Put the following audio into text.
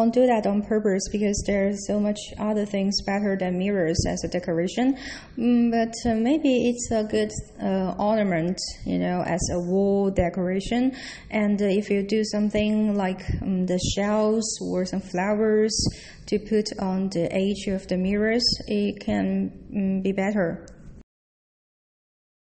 won't do that on purpose because there's so much other things better than mirrors as a decoration. Mm, but uh, maybe it's a good uh, ornament, you know, as a wall decoration. And uh, if you do something like um, the shells or some flowers to put on the edge of the mirrors, it can um, be better.